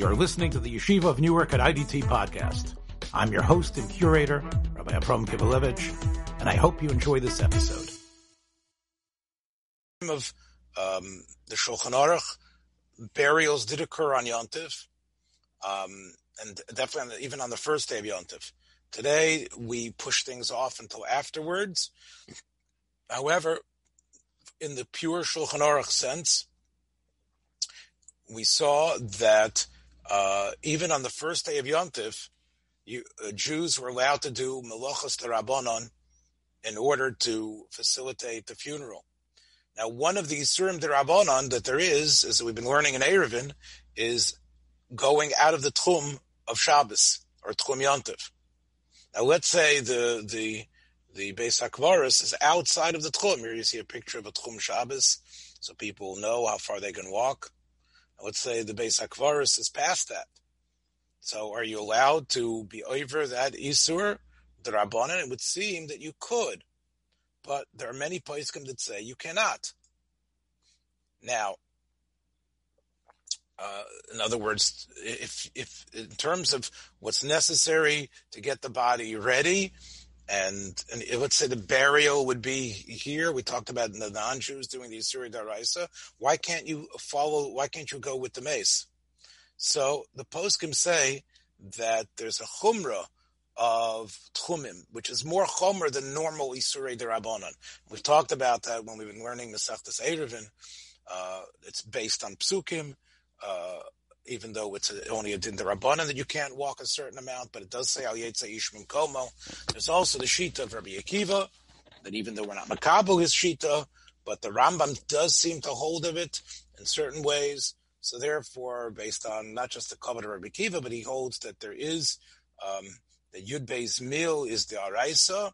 You're listening to the Yeshiva of Newark at IDT podcast. I'm your host and curator, Rabbi Avraham Kivelevitz, and I hope you enjoy this episode. Of um, the Shulchan Aruch, burials did occur on Yontif, um, and definitely even on the first day of Yontif. Today we push things off until afterwards. However, in the pure Shulchan Aruch sense, we saw that uh, even on the first day of Yontif, you, uh, Jews were allowed to do melachos derabanan in order to facilitate the funeral. Now, one of the isurim derabanan that there is, as we've been learning in Eruvin, is going out of the tchum of Shabbos or tchum Yontif. Now, let's say the the the Beis Hakvaris is outside of the tchum. Here you see a picture of a tchum Shabbos, so people know how far they can walk. Let's say the Beis Hakvaris is past that. So, are you allowed to be over that isur, the rabbanon? It would seem that you could, but there are many poskim that say you cannot. Now, uh, in other words, if if in terms of what's necessary to get the body ready, and, and let's say the burial would be here. We talked about the non-Jews doing the Isuri Daraisa. Why can't you follow? Why can't you go with the mace? So the poskim say that there's a chumrah of tchumim, which is more chomer than normal isurei derabanan. We've talked about that when we've been learning Masechtas Eruvin. Uh, it's based on psukim, uh, even though it's a, only a din derabanan that you can't walk a certain amount, but it does say al yetze ish mimkomo. There's also the shita of Rabbi Akiva, that even though we're not makabel his shita, but the Rambam does seem to hold of it in certain ways. So therefore, based on not just the covenant of Rabbi Akiva, but he holds that there is um, the Yud Beis Mil is the Araisa,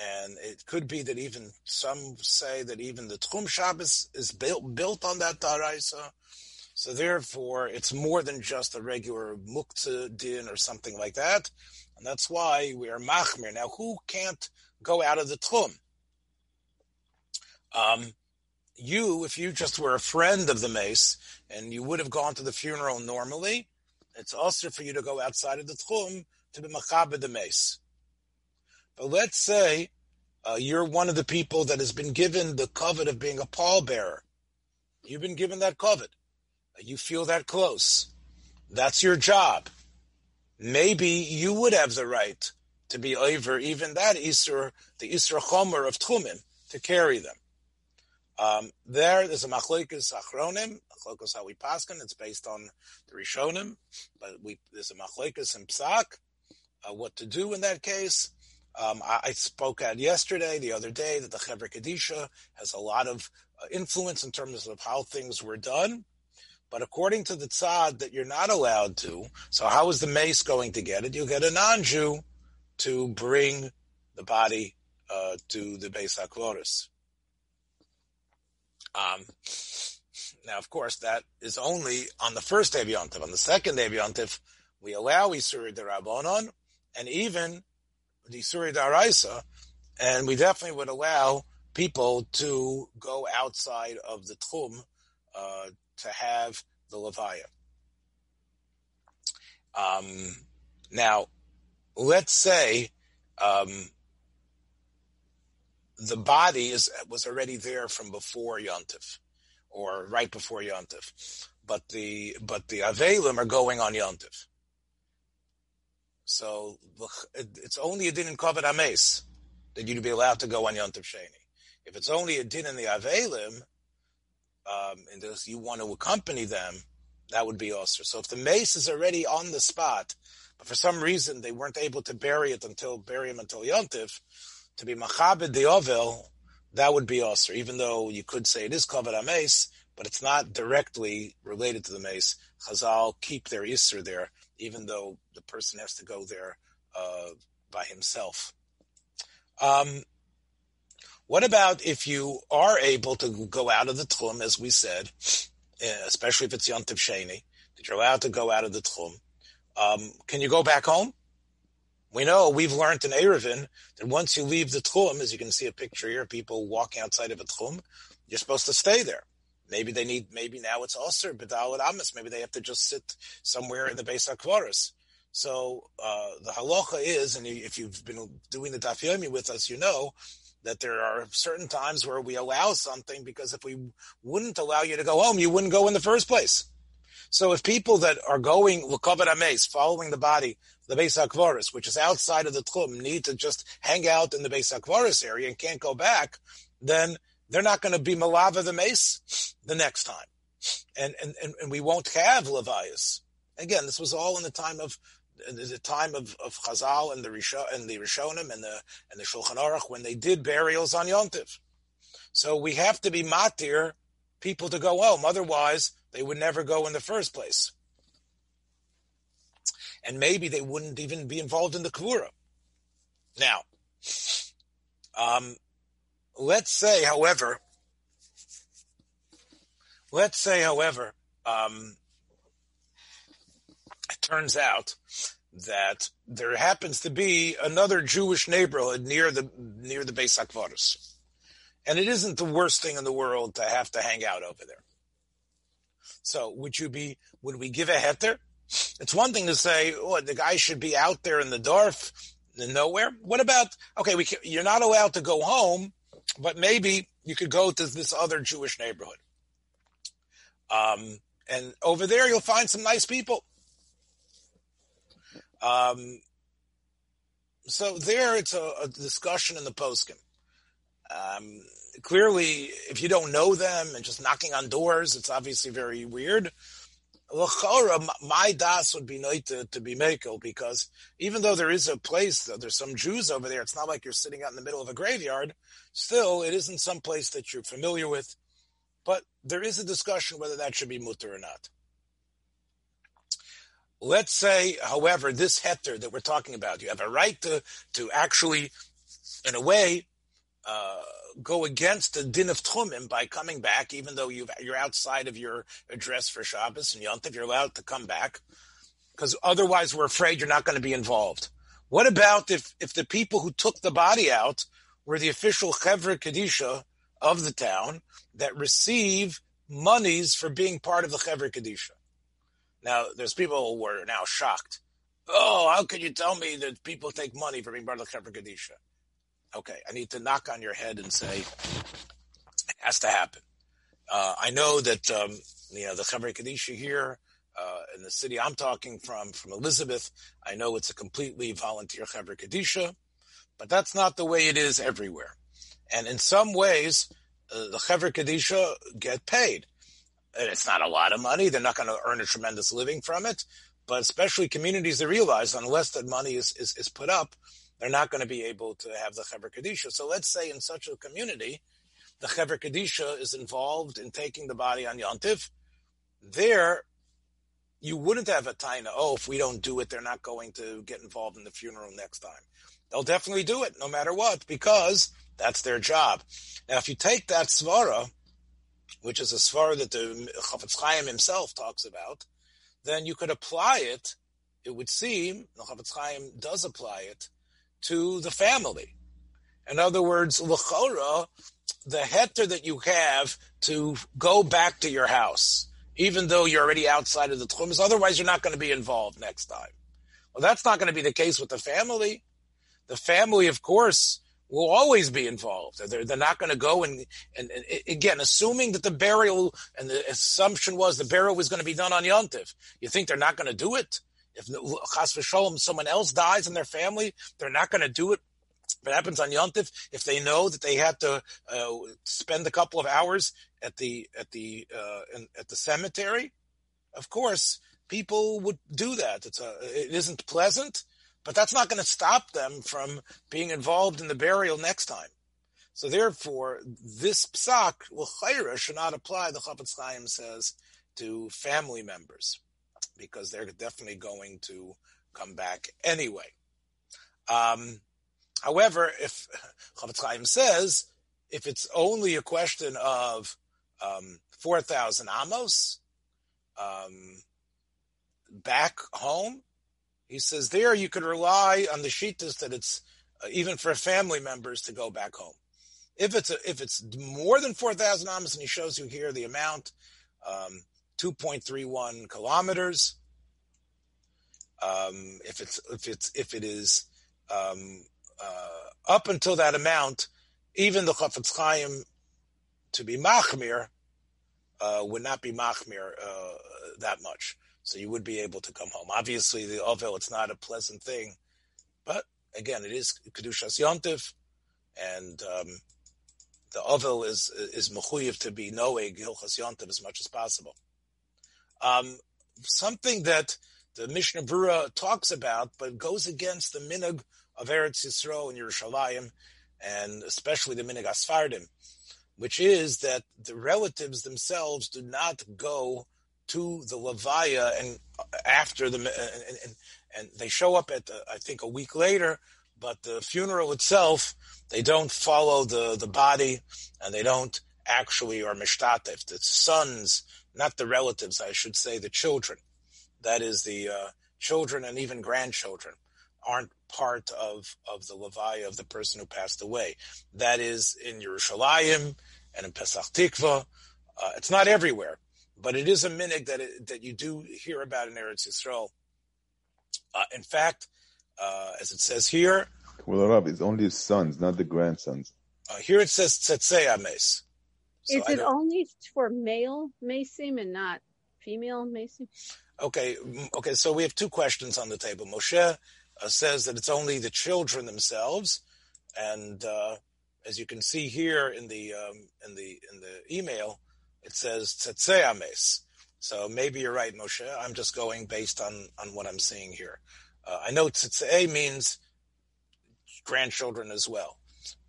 and it could be that even some say that even the Tchum Shabbos is built built on that Araisa. So therefore, it's more than just a regular Muktzah din or something like that, and that's why we are Machmir. Now, who can't go out of the Tchum? Um, you, if you just were a friend of the mace and you would have gone to the funeral normally, it's also for you to go outside of the tchum to be machaber the mace. But let's say uh, you're one of the people that has been given the covet of being a pallbearer. You've been given that covet. You feel that close. That's your job. Maybe you would have the right to be over even that Isra, the Isra Chomer of Tchumim, to carry them. Um, there, there's a machlokes achronim, machlokes how we paskin. It's based on the Rishonim, but we there's a machlokes in psak. Uh, what to do in that case? Um, I, I, spoke out yesterday, the other day, that the Chevra Kadisha has a lot of uh, influence in terms of how things were done. But according to the tzad, that you're not allowed to. So how is the mace going to get it? You'll get a non-Jew to bring the body uh, to the Beis HaKvoris. Um, now, of course, that is only on the first day of Yontif. On the second day of Yontif, we allow Isuri Darabonon and even the Isuri Daraisa, and we definitely would allow people to go outside of the Tchum uh, to have the Levaya. Um, now, let's say um, the body is was already there from before Yontif, or right before Yontif, but the but the Avelim are going on Yontif. So it's only a din in Kavod Ames that you'd be allowed to go on Yontif Sheni. If it's only a din in the Avelim, um, and you want to accompany them, that would be also. So if the mace is already on the spot, but for some reason they weren't able to bury it until bury him until Yontif, to be machabed the ovel, that would be osir, even though you could say it is kavod ames, but it's not directly related to the mace. Chazal keep their isser there, even though the person has to go there uh, by himself. Um, what about if you are able to go out of the tchum, as we said, eh, especially if it's yontiv sheni, that you're allowed to go out of the tchum? Um, can you go back home? We know we've learned in Eruvin that once you leave the tchum, as you can see a picture here, people walking outside of a tchum, you're supposed to stay there. Maybe they need, maybe now it's also B'dal Amis. Maybe they have to just sit somewhere in the Beis HaKvaris. So uh, the halacha is, and if you've been doing the Daf Yomi with us, you know that there are certain times where we allow something because if we wouldn't allow you to go home, you wouldn't go in the first place. So if people that are going l'kavod ames, following the body, the Beis Hakvaris, which is outside of the Tchum, need to just hang out in the Beis Hakvaris area and can't go back, then they're not going to be malava the mace the next time. And, and, and, and we won't have levias. Again, this was all in the time of the time of, of Chazal and the Risho, and the Rishonim and the and the Shulchan Aruch when they did burials on Yontif. So we have to be matir people to go home. Otherwise, they would never go in the first place. And maybe they wouldn't even be involved in the Kavura. Now, um, let's say, however, let's say, however, um, turns out that there happens to be another Jewish neighborhood near the near the Beis Hakvaros. And it isn't the worst thing in the world to have to hang out over there. So would you be, would we give a heter? It's one thing to say, oh, the guy should be out there in the Dorf, in nowhere. What about, okay, we can, you're not allowed to go home, but maybe you could go to this other Jewish neighborhood. Um, and over there you'll find some nice people. Um, so there it's a, a discussion in the poskim. Um, clearly, if you don't know them and just knocking on doors, it's obviously very weird. L'chora, my das would be nice to, to be makel because even though there is a place, there's some Jews over there, it's not like you're sitting out in the middle of a graveyard. Still, it isn't some place that you're familiar with. But there is a discussion whether that should be mutter or not. Let's say, however, this heter that we're talking about, you have a right to, to actually, in a way, uh, go against the din of Tchumim by coming back, even though you are outside of your address for Shabbos and Yom Yontif, you're allowed to come back, because otherwise we're afraid you're not going to be involved. What about if, if the people who took the body out were the official Chevra Kadisha of the town that receive monies for being part of the Chevra Kadisha? Now, there's people who are now shocked. Oh, how could you tell me that people take money for being part of the Chevra Kadisha? okay, I need to knock on your head and say, it has to happen. Uh, I know that, um, you know, the Chevra Kadisha here, uh, in the city I'm talking from, from Elizabeth, I know it's a completely volunteer Chevra Kadisha, but that's not the way it is everywhere. And in some ways, uh, the Chevra Kadisha get paid. It's not a lot of money. They're not going to earn a tremendous living from it. But especially communities that realize unless that money is, is, is put up, they're not going to be able to have the Chevra Kadisha. So let's say in such a community, the Chevra Kadisha is involved in taking the body on Yontif. There, you wouldn't have a taina, oh, if we don't do it, they're not going to get involved in the funeral next time. They'll definitely do it no matter what, because that's their job. Now, if you take that svara, which is a svara that the Chafetz Chaim himself talks about, then you could apply it. It would seem the Chafetz Chaim does apply it to the family. In other words, l'chora, the heter that you have to go back to your house, even though you're already outside of the tchumas, otherwise you're not going to be involved next time. Well, that's not going to be the case with the family. The family, of course, will always be involved. They're, they're not going to go and, and, and, again, assuming that the burial and the assumption was the burial was going to be done on Yontif. You think they're not going to do it? If chas v'sholem, someone else dies in their family, they're not going to do it. If it happens on Yontif, if they know that they had to uh, spend a couple of hours at the at the uh, in, at the cemetery, of course, people would do that. It's a, it isn't pleasant, but that's not going to stop them from being involved in the burial next time. So therefore, this psak l'chayra should not apply. The Chafetz Chaim says to family members because they're definitely going to come back anyway. Um, however, if Chafetz Chaim says if it's only a question of um, four thousand amos um, back home, he says there you could rely on the shitas that it's uh, even for family members to go back home. If it's a, if it's more than four thousand amas, and he shows you here the amount, um, two point three one kilometers. Um, if it's if it's if it is um, uh, up until that amount, even the Chafetz Chaim to be machmir uh, would not be machmir uh, that much. So you would be able to come home. Obviously, the ovel it's not a pleasant thing, but again, it is kedushas yontif, and um, the ovel is is mechuyev to be noeg hilchas yontif as much as possible. Um, something that the Mishnah Brura talks about, but goes against the minhag of Eretz Yisrael and Yerushalayim, and especially the minhag Asfardim, which is that the relatives themselves do not go to the Levaya and after the and, and, and they show up at the, I think a week later, but the funeral itself they don't follow the the body and they don't actually are mishtatif. The sons, not the relatives, I should say, the children. That is the uh, children and even grandchildren aren't part of of the levaya of the person who passed away. That is in Yerushalayim and in Petach Tikva. Uh, it's not everywhere, but it is a minig that it, that you do hear about in Eretz Yisrael. Uh, in fact, uh, as it says here, well, Rab, it's only his sons, not the grandsons. Uh, here it says tzetzei ames. So is it only for male mesim and not female mesim? Okay, okay. So we have two questions on the table. Moshe uh, says that it's only the children themselves, and uh, as you can see here in the um, in the in the email, it says tzetzei ames. So maybe you're right, Moshe. I'm just going based on on what I'm seeing here. Uh, I know tzetzei means grandchildren as well,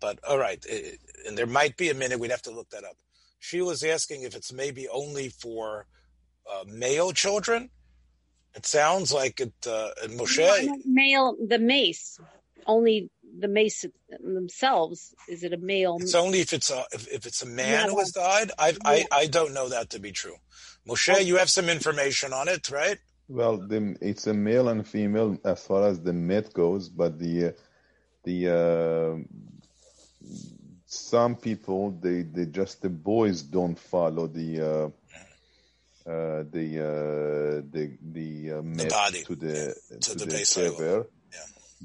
but all right, it, and there might be a minute we'd have to look that up. She was asking if it's maybe only for uh, male children. It sounds like it. Uh, Moshe male, the mace, only the mace themselves. Is it a male? It's only if it's a if, if it's a man yeah. who has died. I, yeah. I I don't know that to be true. Moshe, you have some information on it, right? Well, the, it's a male and female as far as the myth goes, but the the uh, some people they they just the boys don't follow the uh, uh, the uh, the the uh, myth the to the yeah. to, to the, the kever. Yeah.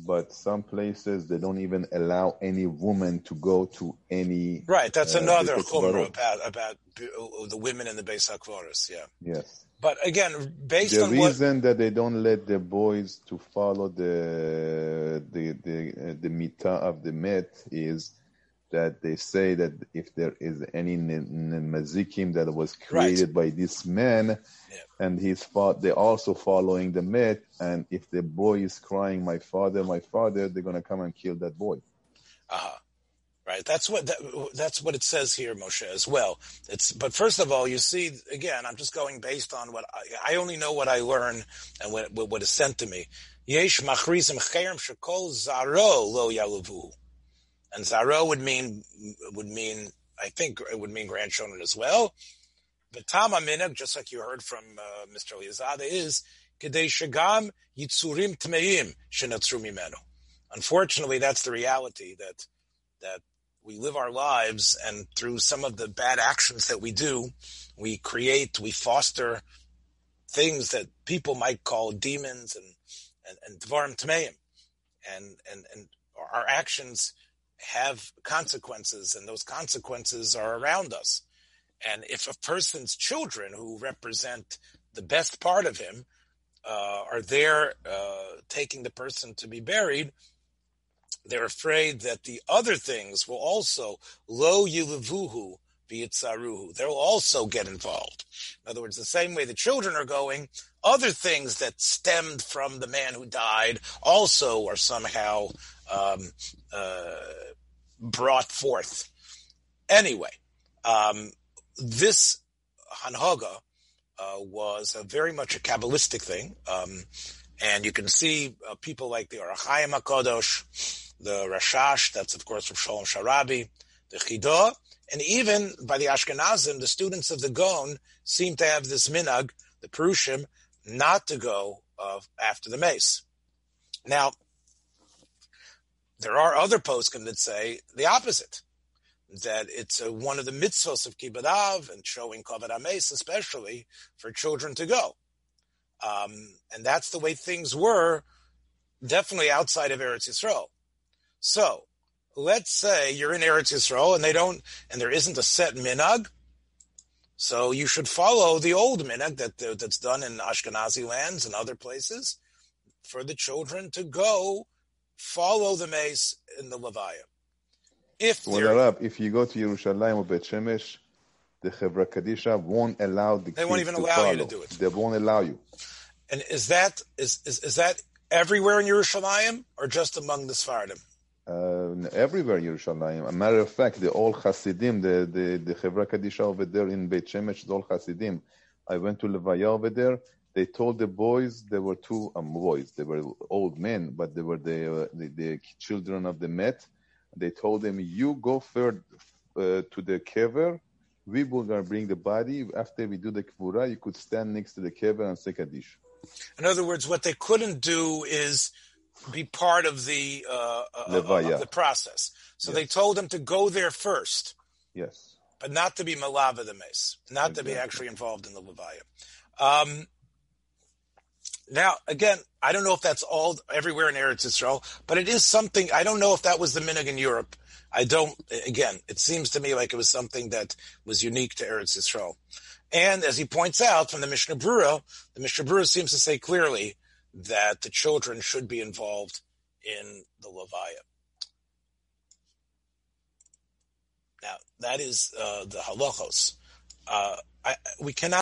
But some places they don't even allow any woman to go to any. Right, that's uh, another chumrah about about the women in the Beis Hakvoros. Yeah. Yes. But again, based the on reason what... that they don't let the boys to follow the the the uh, the mita of the met is that they say that if there is any mazikim that was created right. by this man, yeah. and he's fought, they're also following the met, and if the boy is crying, "My father, my father," they're gonna come and kill that boy. Uh-huh. Right. That's what that, that's what it says here, Moshe, as well. It's but first of all, you see again. I'm just going based on what I, I only know what I learn and what, what is sent to me. Yesh machrizim zaro lo yaluvu, and zaro would mean would mean I think it would mean grandchildren as well. The tama minhag, just like you heard from uh, Mr. Elizada, is kedei shagam yitzurim tmeim shenatzru mimenu. Unfortunately, that's the reality that that we live our lives and through some of the bad actions that we do, we create, we foster things that people might call demons and, and, and dvarim tmeim. And, and, and our actions have consequences and those consequences are around us. And if a person's children who represent the best part of him, uh, are there, uh, taking the person to be buried, they're afraid that the other things will also lo yilavuhu v'yitzaruhu. They'll also get involved. In other words, the same way the children are going, other things that stemmed from the man who died also are somehow um, uh, brought forth. Anyway, um, this hanhaga uh, was very much a kabbalistic thing. Um, and you can see uh, people like the Ohr HaChaim HaKadosh, the Rashash, that's of course from Shalom Sharabi, the Chidah, and even by the Ashkenazim, the students of the Gaon seem to have this minag, the Perushim, not to go uh, after the mace. Now, there are other poskim that say the opposite, that it's a, one of the mitzvahs of kibbutz and showing Kavod Ames, especially for children to go. Um, and that's the way things were definitely outside of Eretz Yisrael. So let's say you're in Eretz Yisrael and they don't, and there isn't a set minag. So you should follow the old minag that that's done in Ashkenazi lands and other places for the children to go follow the mace in the Levaya. If well, if you go to Yerushalayim or Bet Shemesh, the Chevra Kadisha won't allow the they won't even allow follow. you to do it. They won't allow you. And is that is is, is that everywhere in Yerushalayim or just among the Sfardim? Uh, everywhere in Yerushalayim. A matter of fact, the old Hasidim, the the the Chevra Kadisha over there in Beit Shemesh, the old Hasidim. I went to Levaya over there. They told the boys there were two um, boys. They were old men, but they were the, uh, the, the children of the Met. They told them, "You go first uh, to the kever. We will gonna bring the body. After we do the kvura, you could stand next to the kever and say kaddish." In other words, what they couldn't do is be part of the uh, uh of the process. So yes. they told them to go there first. Yes. But not to be malava the mace, not exactly. to be actually involved in the levaya. Um, now, again, I don't know if that's all everywhere in Eretz Israel, but it is something. I don't know if that was the minig in Europe. I don't. Again, it seems to me like it was something that was unique to Eretz Israel. And as he points out from the Mishnah Brura, the Mishnah Brura seems to say clearly that the children should be involved in the Levaya. Now, that is uh, the halachos. Uh, I, we cannot.